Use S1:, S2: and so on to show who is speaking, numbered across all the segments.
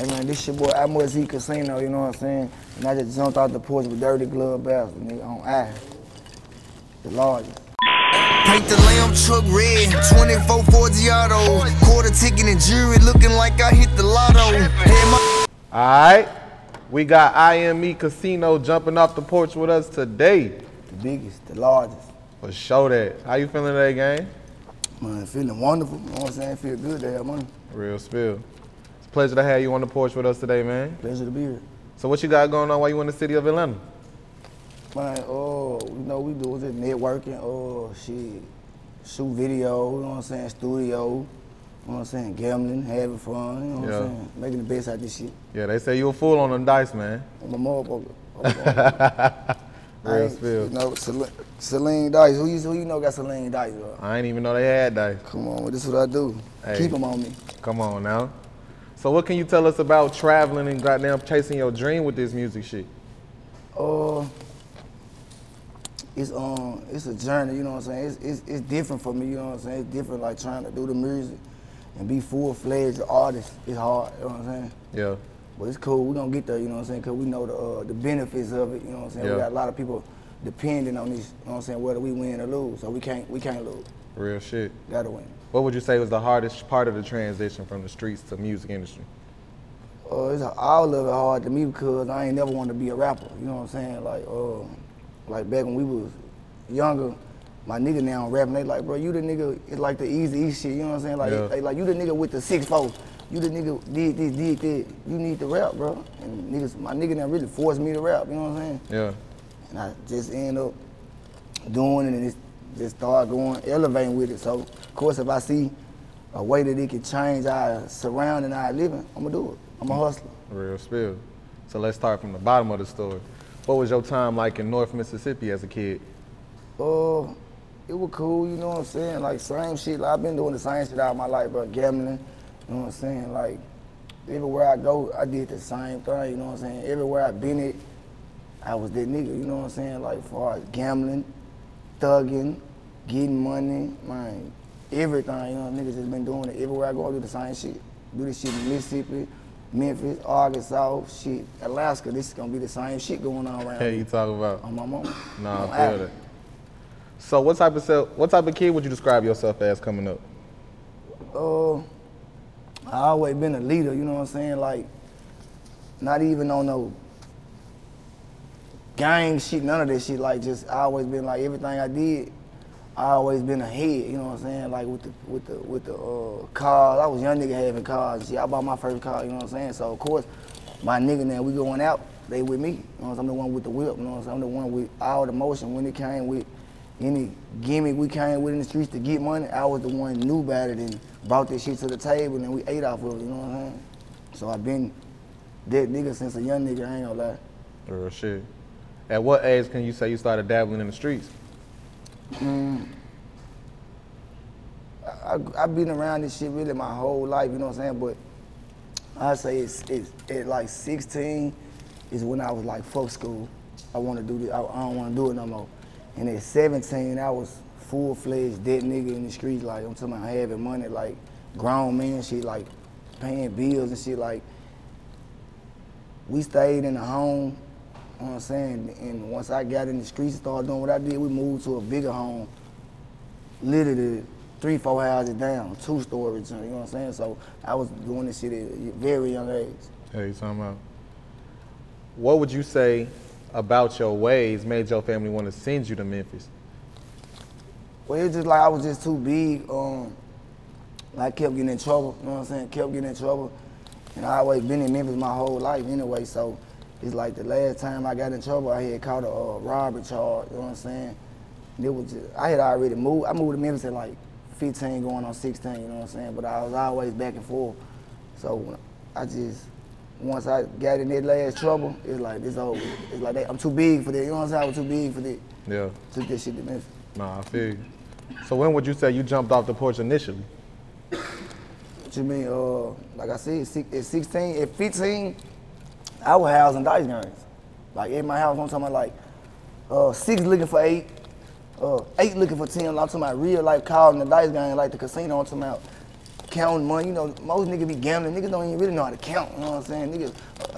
S1: Hey man, this your boy Amos Casino, you know what I'm saying? And I just jumped out the porch with dirty glove bells, nigga, on ass. The largest.
S2: Paint the lamb truck red, 24 Forgiato. Quarter ticket and jury looking like I hit the lotto. Hey, my
S3: All right. We got IME Casino jumping off the porch with us today.
S1: The biggest, the largest.
S3: For show that. How you feeling today, gang?
S1: Man, feeling wonderful, you know what I'm saying? Feel good to have money.
S3: Real spill. Pleasure to have you on the porch with us today, man.
S1: Pleasure to be here.
S3: So what you got going on while you in the city of Atlanta?
S1: Man, oh, you know, we do just networking, oh, shit. Shoot video, you know what I'm saying? Studio, you know what I'm saying? Gambling, having fun, you know what
S3: Yeah.
S1: I'm saying? Making the best out of this shit.
S3: Yeah, they say you a fool on them dice, man.
S1: I'm a motherfucker. I
S3: Real
S1: ain't-. You know, Celine, Celine Dice. Who you, who you know got Celine Dice, bro?
S3: I ain't even know they had dice.
S1: Come on, this is what I do.
S3: Hey.
S1: Keep them on me.
S3: Come on now. So what can you tell us about traveling and goddamn chasing your dream with this music shit?
S1: Uh, it's um, it's a journey. You know what I'm saying? It's, it's it's different for me. You know what I'm saying? It's different, like trying to do the music and be full fledged artist. It's hard. You know what I'm saying?
S3: Yeah.
S1: But it's cool. We gonna get there. You know what I'm saying? Cause we know the uh, the benefits of it. You know what I'm saying?
S3: Yeah.
S1: We got a lot of people depending on this. You know what I'm saying? Whether we win or lose, so we can't we can't lose.
S3: Real shit.
S1: Gotta win.
S3: What would you say was the hardest part of the transition from the streets to music industry?
S1: Uh, it's all of it hard to me because I ain't never wanted to be a rapper. You know what I'm saying? Like, uh, like back when we was younger, my nigga now rapping. They like, bro, you the nigga. It's like the easy E shit. You know what I'm saying? Like,
S3: Yeah.
S1: they like you the nigga with the six four. You the nigga did this, did that. You need to rap, bro. And niggas, my nigga now really forced me to rap. You know what I'm saying?
S3: Yeah.
S1: And I just end up doing it and it's just start going, elevating with it. So, of course, if I see a way that it can change our surrounding, our living, I'm gonna do it. I'm a hustler.
S3: Real spill. So let's start from the bottom of the story. What was your time like in North Mississippi as a kid?
S1: Uh, it was cool, you know what I'm saying? Like same shit. Like, I've been doing the same shit all my life, bro. Gambling, you know what I'm saying? Like everywhere I go, I did the same thing, you know what I'm saying? Everywhere I've been at, I was that nigga, you know what I'm saying? Like far as gambling, thugging, getting money, man, everything, you know, niggas has been doing it. Everywhere I go, I do the same shit. Do this shit in Mississippi, Memphis, Arkansas, shit, Alaska. This is gonna be the same shit going on around
S3: Hey, you talking about?
S1: On my mama.
S3: Nah, I feel that. So what type of self, what type of kid would you describe yourself as coming up?
S1: uh, I always been a leader, you know what I'm saying? Like, not even on no gang shit, none of that shit. Like, just I always been like everything I did. I always been ahead, you know what I'm saying? Like with the with the with the uh, cars. I was young nigga having cars. Shit, I bought my first car, you know what I'm saying? So of course, my nigga now we going out, they with me. You know I'm? The one with the whip, you know I'm? I'm the one with all the motion when it came with any gimmick we came with in the streets to get money, I was the one knew about it and brought this shit to the table and we ate off of it, you know what I'm saying? So I've been that nigga since a young nigga, I ain't gonna lie.
S3: Real shit. At what age can you say you started dabbling in the streets?
S1: Mm, I've been around this shit really my whole life, you know what I'm saying? But I say it's, it's at like 16 is when I was like, fuck school. I want to do this. I, I don't want to do it no more. And at 17, I was full fledged dead nigga in the streets. Like I'm talking about having money, like grown man shit, like paying bills and shit. Like we stayed in the home. You know what I'm saying? And once I got in the streets and started doing what I did, we moved to a bigger home. Literally three, four houses down, two stories, you know what I'm saying? So I was doing this shit at a very young age.
S3: Hey, you talking about? What would you say about your ways made your family want to send you to Memphis?
S1: Well, it's just like I was just too big. Um, I kept getting in trouble. You know what I'm saying? Kept getting in trouble, and I always been in Memphis my whole life anyway. So it's like the last time I got in trouble, I had caught a uh, robbery charge. You know what I'm saying? And it was just, I had already moved. I moved to Memphis at like 15 going on 16, you know what I'm saying? But I was always back and forth. So I just, once I got in that last trouble, it's like, this over. It's like, that, I'm too big for that, you know what I'm saying? I was too big for that.
S3: Yeah.
S1: Took that shit to Memphis.
S3: Nah, I feel you. So when would you say you jumped off the porch initially?
S1: What you mean? Uh, like I said, at 16, at 15, I was housing dice games. Like in my house, I'm talking about like uh, six looking for eight, uh, eight looking for ten. I'm talking about real life calling the dice game, like the casino. I'm talking about counting money. You know, most niggas be gambling. Niggas don't even really know how to count. You know what I'm saying? Niggas,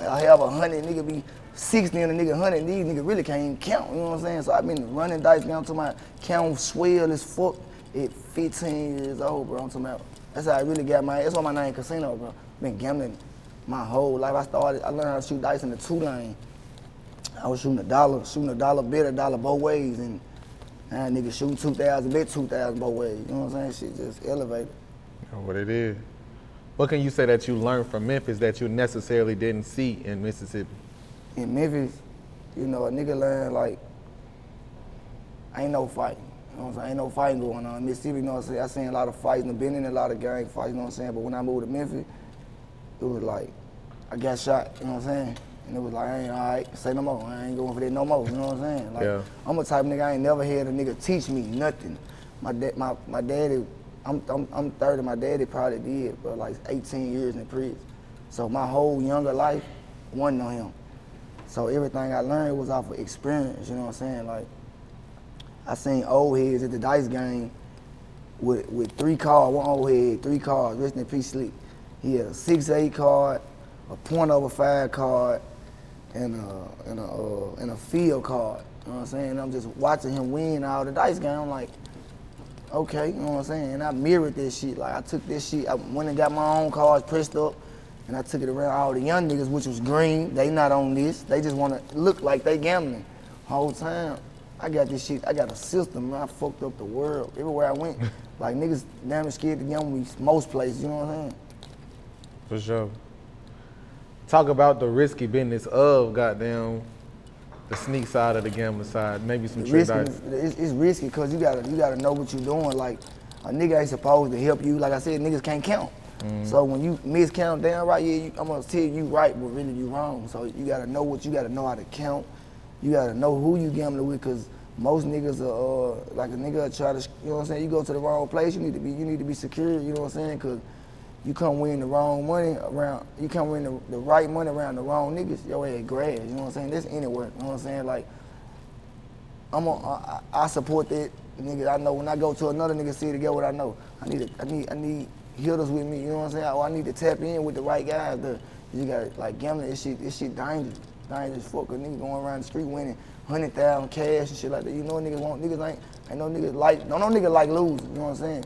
S1: I have a hundred. Nigga be sixty and a nigga hundred. These niggas really can't even count. You know what I'm saying? So I've been running dice games. I'm talking about counting swell as fuck at 15 years old, bro. I'm talking about. That's how I really got my. That's why my name Casino, bro. Been gambling my whole life. I started. I learned how to shoot dice in the two lane. I was shooting a dollar, shooting a dollar bet, a dollar both ways, and now niggas shooting two thousand, bet two thousand both ways. You know what I'm saying? Shit just elevated.
S3: Know what it is. What can you say that you learned from Memphis that you necessarily didn't see in Mississippi?
S1: In Memphis, you know, a nigga learned like ain't no fighting. You know what I'm saying? Ain't no fighting going on. In Mississippi, you know what I'm saying? I seen a lot of fighting, I've been in a lot of gang fights, you know what I'm saying? But when I moved to Memphis, it was like I got shot, you know what I'm saying? And it was like, I ain't all right, say no more. I ain't going for that no more, you know what I'm saying? Like,
S3: Yeah.
S1: I'm a type of nigga, I ain't never had a nigga teach me nothing. My dad, my, my daddy, I'm, I'm, I'm 30, my daddy probably did, but like 18 years in prison. So my whole younger life wasn't on him. So everything I learned was off of experience, you know what I'm saying? Like, I seen old heads at the dice game with, with three cards, one old head, three cards, rest in peace, sleep. He had a six eight card, a point over five card, and a and a uh, and a field card. You know what I'm saying? I'm just watching him win all the dice game. I'm like, okay, you know what I'm saying? And I mirrored this shit. Like I took this shit, I went and got my own cards pressed up, and I took it around all the young niggas, which was green. They not on this. They just wanna look like they gambling. Whole time. I got this shit, I got a system, man. I fucked up the world. Everywhere I went, like niggas damn scared to gamble me most places, you know what I'm saying?
S3: For sure. Talk about the risky business of goddamn the sneak side of the gambling side. Maybe some trick
S1: risky,
S3: dice.
S1: it's, it's risky because you gotta you gotta know what you're doing. Like a nigga ain't supposed to help you. Like I said, niggas can't count. So when you miscount down right, yeah, you, I'm gonna tell you right, but really you wrong. So you gotta know what you gotta know how to count. You gotta know who you gambling with, cause most niggas are uh, like a nigga try to, you know what I'm saying. You go to the wrong place, you need to be you need to be secure. You know what I'm saying, cause you come win the wrong money around, you come win the, the right money around the wrong niggas, your ass grass. You know what I'm saying? That's anywhere. You know what I'm saying? Like I'm a, I, I support that nigga. I know when I go to another nigga city to get what I know. I need a, I need I need hitters with me. You know what I'm saying? Or I need to tap in with the right guys. The, you got like gambling. This shit this shit dangerous. Dangerous fuck. A nigga going around the street winning hundred thousand cash and shit like that. You know niggas want niggas ain't ain't no niggas like don't no nigga like losing. You know what I'm saying?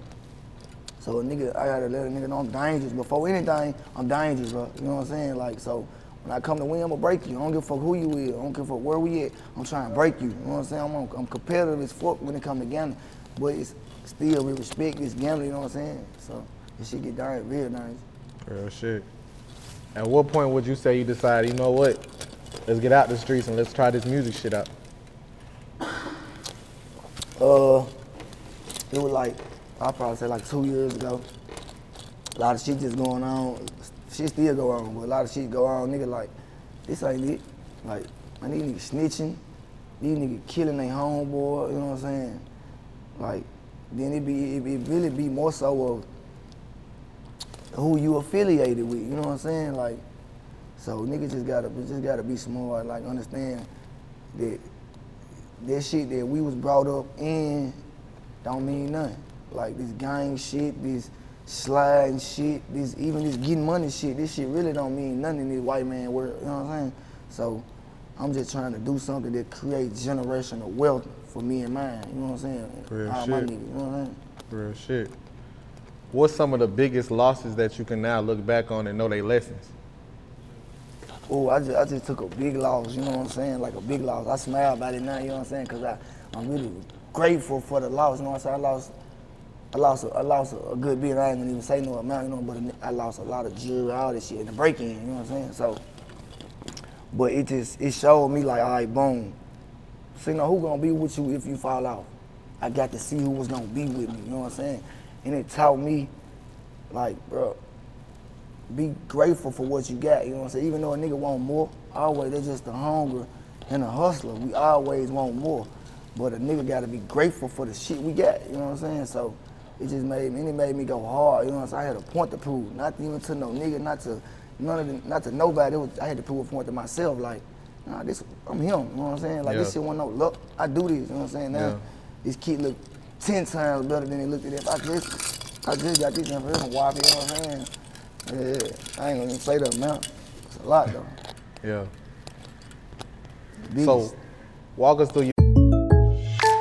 S1: So a nigga, I gotta let a nigga know I'm dangerous. Before anything, I'm dangerous, bro. You know what I'm saying? Like, so when I come to win, I'm gonna break you. I don't give a fuck who you is. I don't give a fuck where we at. I'm trying to break you. You know what I'm saying? I'm, I'm competitive as fuck when it come to gambling. But it's still we respect, this gambling, you know what I'm saying? So this shit get dangerous, real dangerous.
S3: Real shit. At what point would you say you decide? you know what? Let's get out the streets and let's try this music shit out.
S1: Uh, it was like, I probably say like two years ago. A lot of shit just going on. Shit still go on, but a lot of shit go on. Nigga like, this ain't it. Like, I need niggas snitching. These niggas killing their homeboy, you know what I'm saying? Like, then it be, it, it really be more so of who you affiliated with, you know what I'm saying? Like, so niggas just gotta, just gotta be smart, like understand that that shit that we was brought up in don't mean nothing. Like this gang shit, this sliding shit, this even this getting money shit, this shit really don't mean nothing in this white man world. You know what I'm saying? So I'm just trying to do something that creates generational wealth for me and mine. You know what I'm saying?
S3: Real
S1: All my
S3: shit.
S1: niggas. You know what I'm saying?
S3: Real shit. What's some of the biggest losses that you can now look back on and know they lessons?
S1: Oh, I just, I just took a big loss, you know what I'm saying? Like a big loss. I smile about it now, you know what I'm saying? Because I'm really grateful for the loss, you know what I'm saying? I lost, I lost, a, I lost a, a good bit. I ain't gonna even say no amount, you know, but I lost a lot of jewelry, all this shit in the break-in, you know what I'm saying? So, but it just, it showed me like, all right, boom. You know, who gonna be with you if you fall off? I got to see who was gonna be with me, you know what I'm saying? and it taught me, like, bro, be grateful for what you got. You know what I'm saying? Even though a nigga want more, always that's just the hunger and the hustler. We always want more, but a nigga gotta be grateful for the shit we got. You know what I'm saying? So it just made me, and it made me go hard. You know what I'm saying? I had a point to prove, not even to no nigga, not to none of the, not to nobody. Was, I had to prove a point to myself, like, nah, this I'm him. You know what I'm saying? Like this
S3: Yeah.
S1: shit wasn't no luck. I do this. You know what I'm saying? Now
S3: Yeah.
S1: this kid look ten times better than he looked at it. I just, I just got this information whopping. You know what I'm saying? Yeah, I ain't gonna even say the amount. It's a lot though.
S3: Yeah.
S1: Biggest.
S3: So, walk us through your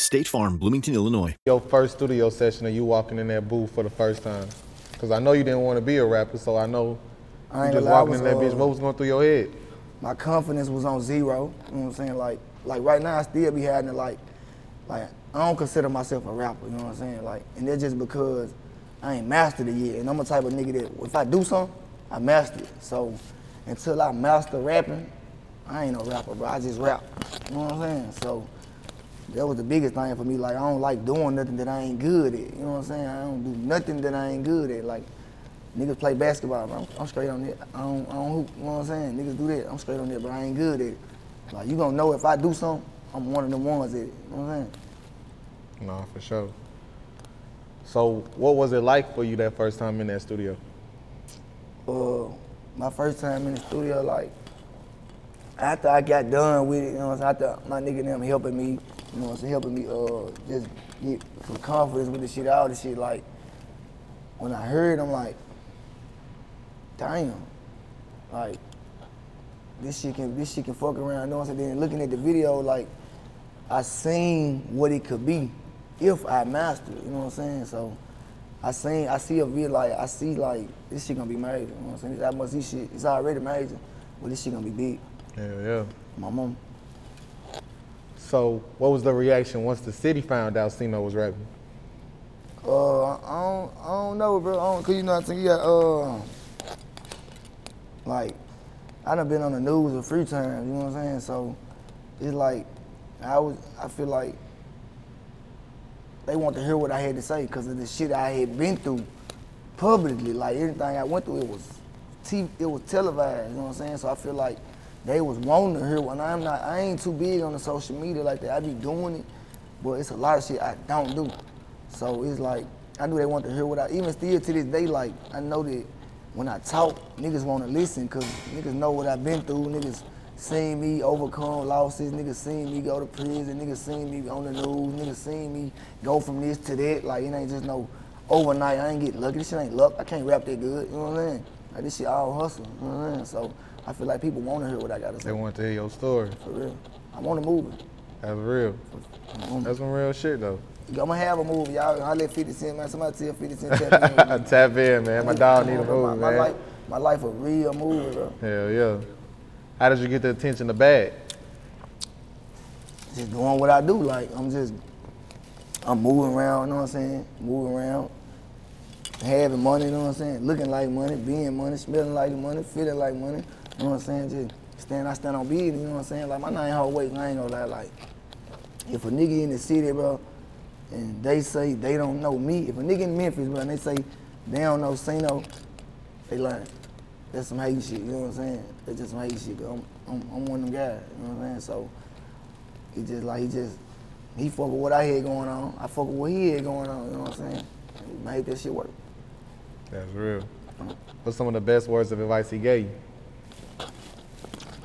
S4: State Farm, Bloomington, Illinois.
S3: your first studio session of you walking in that booth for the first time? Because I know you didn't want to be a rapper, so I know
S1: I
S3: you
S1: ain't
S3: just
S1: gonna lie, I
S3: walking in that bitch.
S1: uh,
S3: What was going through your head?
S1: my confidence was on zero. You know what I'm saying? Like, like right now, I still be having it. Like, like I don't consider myself a rapper. You know what I'm saying? Like, and that's just because I ain't mastered it yet. And I'm a type of nigga that if I do something, I master it. So until I master rapping, I ain't no rapper, bro. I just rap. You know what I'm saying? So that was the biggest thing for me. Like, I don't like doing nothing that I ain't good at. You know what I'm saying? I don't do nothing that I ain't good at. Like. Niggas play basketball, bro. I'm, I'm straight on that. I don't, I don't hoop, you know what I'm saying? Niggas do that. I'm straight on that, but I ain't good at it. Like, you gonna know if I do something, I'm one of the ones at it. You know what I'm saying?
S3: No, for sure. So, what was it like for you that first time in that studio?
S1: uh, my first time in the studio, like, after I got done with it, you know what I'm saying? After my nigga them helping me, you know what I'm saying, helping me uh, just get some confidence with the shit, all the shit, like, when I heard, I'm like, damn, like, this shit can, this shit can fuck around, you know what I'm saying? Then looking at the video, like, I seen what it could be if I mastered it, you know what I'm saying? So, I seen, I see a video like, I see like, this shit gonna be major, you know what I'm saying? That much this shit, it's already major, but this shit gonna be big.
S3: Yeah, yeah.
S1: My mom,
S3: So, what was the reaction once the city found out Sino was rapping?
S1: uh, I don't, I don't know, bro, I don't, cause you know I'm saying, you got, uh, like, I done been on the news a few times, you know what I'm saying? So, it's like, I was, I feel like they want to hear what I had to say because of the shit I had been through publicly. Like everything I went through, it was t- it was televised. You know what I'm saying? So I feel like they was wanting to hear. When I'm not, I ain't too big on the social media like that. I be doing it, but it's a lot of shit I don't do. So it's like I knew they want to hear what I. Even still to this day, like I know that when I talk, niggas want to listen because niggas know what I've been through. Niggas seen me overcome losses. Niggas seen me go to prison. Niggas seen me on the news. Niggas seen me go from this to that. Like it ain't just no overnight. I ain't get lucky. This shit ain't luck. I can't rap that good. You know what I'm saying? Like this shit all hustle. You know what I'm saying? So I feel like people want to hear what I gotta say.
S3: They want to hear your story.
S1: For real. I want a movie.
S3: That's real. That's some real shit, though.
S1: I'm gonna have a movie, y'all. I let 50 Cent, man. Somebody tell 50 Cent tap in. man.
S3: Tap in, man. My dog need a
S1: my,
S3: movie,
S1: my
S3: man.
S1: life, my life a real movie, bro.
S3: Hell yeah. How did you get the attention to Bagg?
S1: just doing what I do. Like I'm just, I'm moving around. You know what I'm saying? Moving around, having money. You know what I'm saying? Looking like money, being money, smelling like money, feeling like money. You know what I'm saying? Just stand, I stand on business. You know what I'm saying? Like my nine hard weight. I ain't gonna lie. Like if a nigga in the city, bro, and they say they don't know me. If a nigga in Memphis, bro, and they say they don't know Sino, they lying. That's some hate shit. You know what I'm saying? That's just some hate shit. I'm, I'm, I'm one of them guys. You know what I'm saying? So. He just like he just he fuck with what I had going on. I fuck with what he had going on. You know what I'm saying? He made that shit work.
S3: That's real. Uh-huh. What's some of the best words of advice he gave you?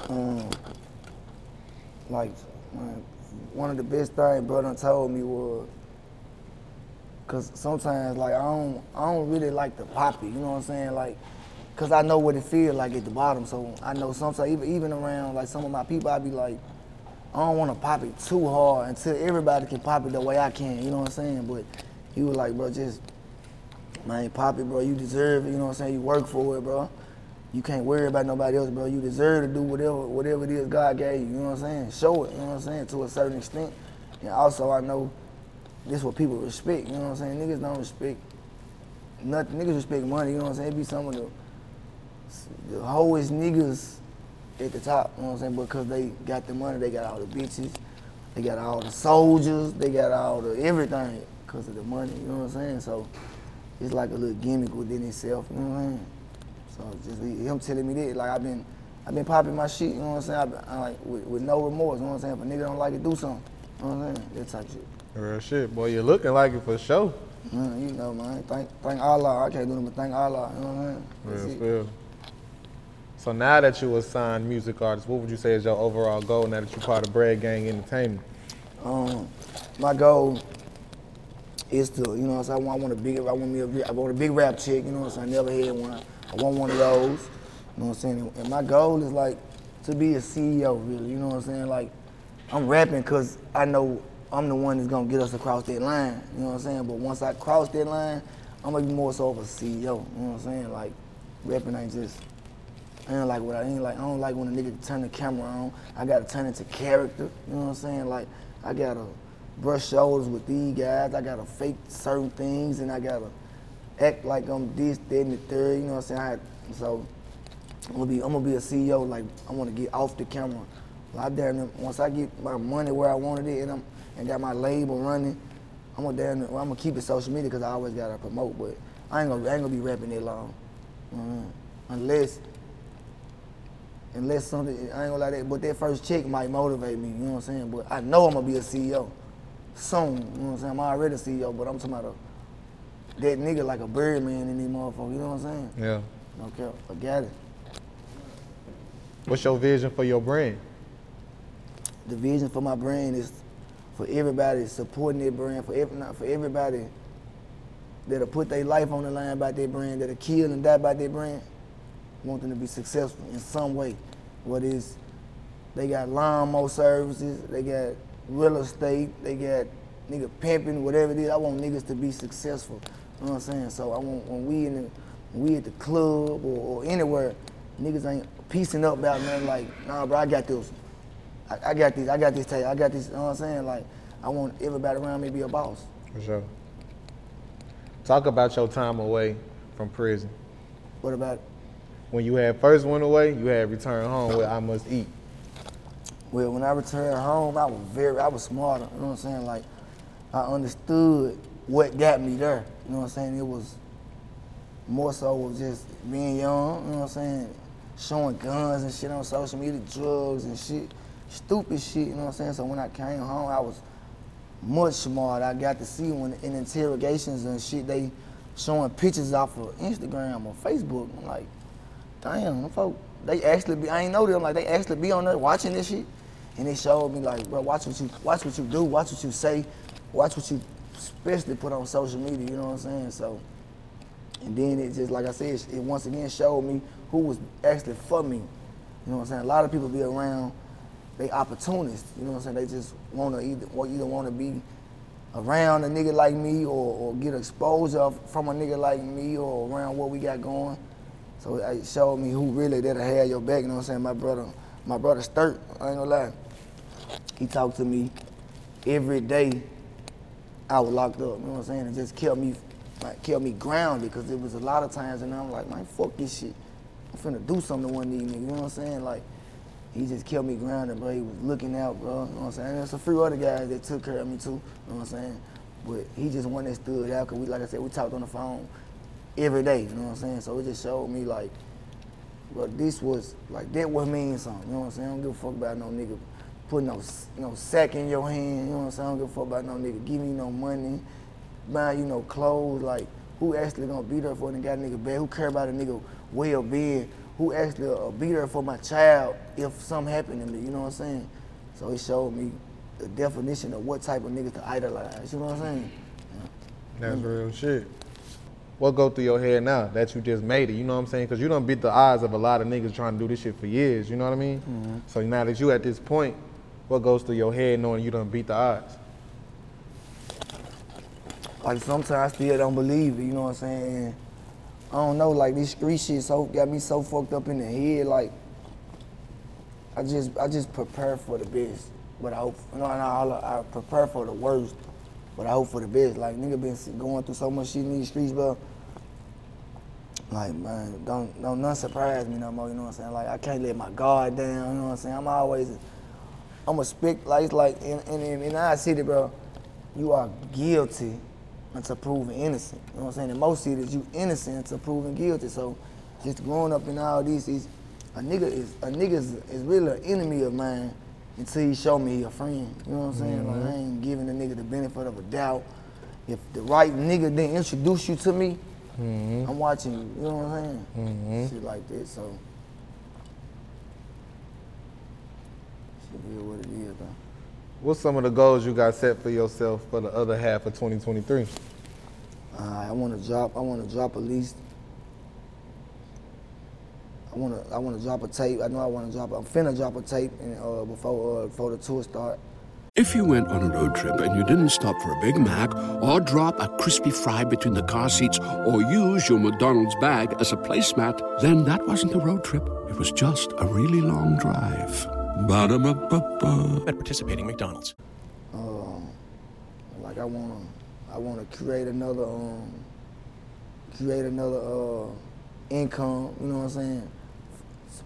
S1: Um, like one of the best things brother told me was, cause sometimes like I don't I don't really like to pop it. You know what I'm saying? Like, cause I know what it feel like at the bottom. So I know sometimes even even around like some of my people, I be like. I don't want to pop it too hard until everybody can pop it the way I can. You know what I'm saying? But he was like, bro, just Man, pop it, bro. You deserve it. You know what I'm saying? You work for it, bro. You can't worry about nobody else, bro. You deserve to do whatever whatever it is God gave you. You know what I'm saying? Show it. You know what I'm saying? To a certain extent. And also, I know this what people respect. You know what I'm saying? Niggas don't respect nothing. Niggas respect money. You know what I'm saying? It be some of the the hoest niggas at the top. You know what I'm saying? Because they got the money. They got all the bitches. They got all the soldiers. They got all the everything because of the money. You know what I'm saying? So it's like a little gimmick within itself. You know what I'm saying? So it's just him telling me that, like I've been, I've been popping my shit. You know what I'm saying? I, been, I like with, with no remorse. You know what I'm saying? If a nigga don't like it, do something. You know what I'm saying? That type shit.
S3: Real shit, boy. You're looking like it for sure.
S1: Man, you know, man. Thank, thank Allah. I can't do nothing but thank Allah. You know what I'm saying? That's
S3: Real
S1: it.
S3: spill. So now that you a signed music artist, what would you say is your overall goal now that you're part of Bread Gang Entertainment?
S1: Um, my goal is to, you know what I'm saying, I want, I want a big, I want me a, big- I want a big rap chick, you know what I'm saying, I never had one. I want one of those, you know what I'm saying, and my goal is like to be a CEO really, you know what I'm saying, like I'm rapping cause I know I'm the one that's gonna get us across that line, you know what I'm saying, but once I cross that line, I'm gonna be more so of a CEO, you know what I'm saying, like rapping ain't just I ain't like what I ain't like. I don't like when a nigga turn the camera on. I gotta turn into character. You know what I'm saying? Like I gotta brush shoulders with these guys. I gotta fake certain things, and I gotta act like I'm this, that, and the third. You know what I'm saying? I, so I'm gonna be I'm gonna be a CEO. Like I want to get off the camera. I damn once I get my money where I wanted it, and I'm and got my label running, I'm gonna damn well, I'm gonna keep it social media because I always gotta promote. But I ain't gonna I ain't gonna be rapping that long, mean? unless unless something, I ain't gonna lie, that, but that first check might motivate me, you know what I'm saying? But I know I'm gonna be a CEO soon, you know what I'm saying? I'm already a CEO, but I'm talking about a, that nigga like a Birdman in these motherfuckers, you know what I'm saying?
S3: Yeah.
S1: No cap, I got it.
S3: What's your vision for your brand?
S1: The vision for my brand is for everybody supporting their brand, for every, not for everybody that'll put their life on the line about their brand, that'll kill and die by their brand, want them to be successful in some way. What is they got lawnmower services, they got real estate, they got nigga pimping, whatever it is. I want niggas to be successful. You know what I'm saying? So I want when we in the when we at the club or, or anywhere, niggas ain't piecing up about nothing like, nah bro, I got this. I, I got this, I got this tape, I got this, you know what I'm saying? Like I want everybody around me to be a boss.
S3: For sure. Talk about your time away from prison.
S1: What about
S3: When you had first went away, you had returned home where I Must Eat.
S1: Well, when I returned home, I was very, I was smarter. You know what I'm saying? Like, I understood what got me there. You know what I'm saying? It was more so of just being young. You know what I'm saying? Showing guns and shit on social media, drugs and shit, stupid shit. You know what I'm saying? So when I came home, I was much smarter. I got to see when in interrogations and shit, they showing pictures off of Instagram or Facebook. I'm like, damn, them folk, they actually be, I ain't know them, like they actually be on there watching this shit. And they showed me like, bro, watch what you watch what you do, watch what you say, watch what you especially put on social media, you know what I'm saying? So and then it just like I said, it once again showed me who was actually for me. You know what I'm saying? A lot of people be around, they opportunists, you know what I'm saying? They just wanna either or either wanna be around a nigga like me or, or get exposure from a nigga like me or around what we got going. So it showed me who really that'll have your back, you know what I'm saying? My brother, my brother Sturt, I ain't gonna lie. He talked to me every day I was locked up, you know what I'm saying? It just kept me like kept me grounded because it was a lot of times and I'm like, man, fuck this shit. I'm finna do something to one of these niggas, you know what I'm saying? Like he just kept me grounded, bro. He was looking out, bro. You know what I'm saying? And there's a few other guys that took care of me too, you know what I'm saying? But he just one that stood out because we, like I said, we talked on the phone every day, you know what I'm saying? So it just showed me like, but this was like that would mean something, you know what I'm saying? I don't give a fuck about no nigga putting no no sack in your hand, you know what I'm saying? I don't give a fuck about no nigga Give you no money, buying you no clothes, like who actually gonna be there for the guy nigga bad, who care about a nigga well being, who actually uh, be there for my child if something happened to me, you know what I'm saying? So he showed me the definition of what type of nigga to idolize, you know what I'm saying?
S3: That's real shit. What go through your head now that you just made it? You know what I'm saying? Because you don't beat the odds of a lot of niggas trying to do this shit for years. You know what I mean? So now that you at this point, what goes through your head knowing you don't beat the odds?
S1: like sometimes I still don't believe it, you know what I'm saying? I don't know, like this street shit so got me so fucked up in the head, like I just I just prepare for the best. But I hope you know I, I prepare for the worst. But I hope for the best. Like nigga been going through so much shit in these streets, bro. Like man, don't don't none surprise me no more. You know what I'm saying? Like I can't let my guard down. You know what I'm saying? I'm always I'm a spec like it's like in in, in, in our city, bro. You are guilty until proven innocent. You know what I'm saying? In most cities, you innocent until proven guilty. So just growing up in all these, these a nigga is a nigga is, is really an enemy of mine until he show me he a friend. You know what I'm saying? Like I mm-hmm. ain't giving the nigga the benefit of a doubt. If the right nigga didn't introduce you to me, mm-hmm. I'm watching you. You know what I'm saying? Mm-hmm. Shit like that. So shit is what it is, though.
S3: What's some of the goals you got set for yourself for the other half of 2023?
S1: Uh, I want to drop. I want to drop at least. I want to. I want to drop a tape. I know I want to drop. I'm finna drop a tape and, uh, before uh, before the tour start.
S5: If you went on a road trip and you didn't stop for a Big Mac or drop a crispy fry between the car seats or use your McDonald's bag as a placemat, then that wasn't a road trip. It was just a really long drive. Ba-da-ba-ba-ba.
S4: At participating McDonald's.
S1: Um, like I wanna, I wanna create another, um, create another uh, income. You know what I'm saying?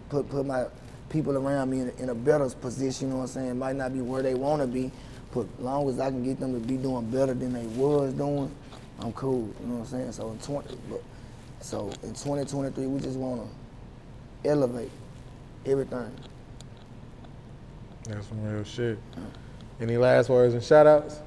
S1: Put put my people around me in, in a better position. You know what I'm saying? Might not be where they wanna be, but long as I can get them to be doing better than they was doing, I'm cool. You know what I'm saying? So in 20, but, so in 2023, we just wanna elevate everything.
S3: That's some real shit. Any last words and shout outs?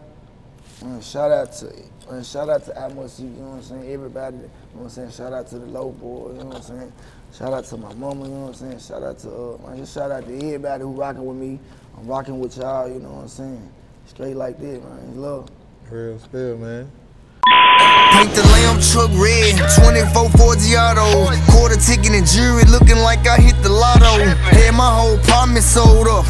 S1: Uh, shout out to uh, shout out to Atmos, you know what I'm saying? Everybody, you know what I'm saying? Shout out to the low boy, you know what I'm saying? Shout out to my mama, you know what I'm saying? Shout out to uh man, just shout out to everybody who rocking with me. I'm rocking with y'all, you know what I'm saying? Straight like that, man. It's love.
S3: Real spill, man.
S2: Paint the lamb truck red, 24 Forgiato. Quarter ticket and jury looking like I hit the lotto. Had my whole apartment sold up.